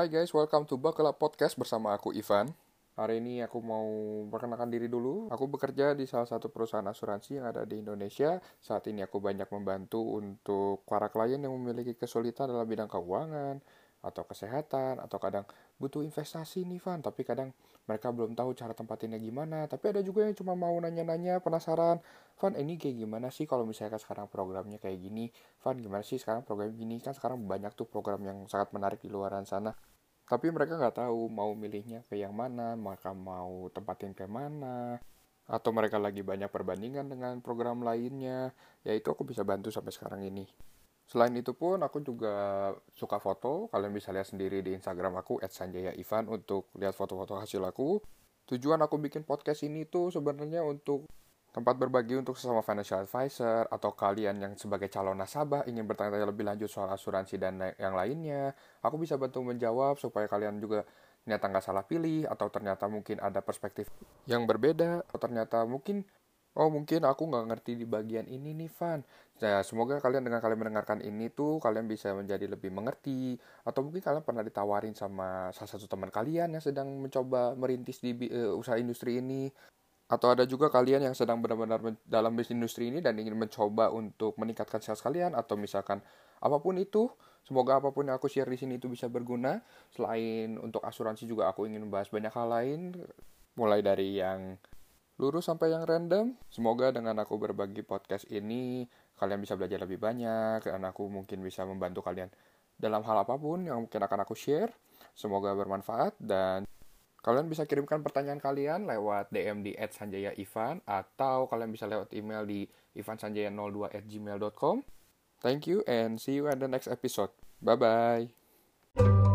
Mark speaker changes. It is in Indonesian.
Speaker 1: Hai guys, welcome to Bakala Podcast bersama aku Ivan. Hari ini aku mau perkenalkan diri dulu. Aku bekerja di salah satu perusahaan asuransi yang ada di Indonesia. Saat ini aku banyak membantu untuk para klien yang memiliki kesulitan dalam bidang keuangan, atau kesehatan atau kadang butuh investasi nih Van tapi kadang mereka belum tahu cara tempatinnya gimana tapi ada juga yang cuma mau nanya-nanya penasaran Van ini kayak gimana sih kalau misalnya sekarang programnya kayak gini Van gimana sih sekarang program gini kan sekarang banyak tuh program yang sangat menarik di luaran sana tapi mereka nggak tahu mau milihnya ke yang mana mereka mau tempatin ke mana atau mereka lagi banyak perbandingan dengan program lainnya ya itu aku bisa bantu sampai sekarang ini Selain itu pun aku juga suka foto. Kalian bisa lihat sendiri di Instagram aku @sanjaya_ivan untuk lihat foto-foto hasil aku. Tujuan aku bikin podcast ini tuh sebenarnya untuk tempat berbagi untuk sesama financial advisor atau kalian yang sebagai calon nasabah ingin bertanya-tanya lebih lanjut soal asuransi dan yang lainnya. Aku bisa bantu menjawab supaya kalian juga ternyata nggak salah pilih atau ternyata mungkin ada perspektif yang berbeda atau ternyata mungkin Oh mungkin aku nggak ngerti di bagian ini nih Van. Nah, semoga kalian dengan kalian mendengarkan ini tuh kalian bisa menjadi lebih mengerti atau mungkin kalian pernah ditawarin sama salah satu teman kalian yang sedang mencoba merintis di uh, usaha industri ini atau ada juga kalian yang sedang benar-benar dalam bisnis industri ini dan ingin mencoba untuk meningkatkan sales kalian atau misalkan apa pun itu semoga apa pun yang aku share di sini itu bisa berguna selain untuk asuransi juga aku ingin membahas banyak hal lain mulai dari yang lurus sampai yang random. Semoga dengan aku berbagi podcast ini, kalian bisa belajar lebih banyak, dan aku mungkin bisa membantu kalian dalam hal apa pun yang mungkin akan aku share. Semoga bermanfaat, dan kalian bisa kirimkan pertanyaan kalian lewat DM di @sanjaya_ivan atau kalian bisa lewat email di ivansanjaya02 at gmail.com. Thank you and see you at the next episode. Bye-bye.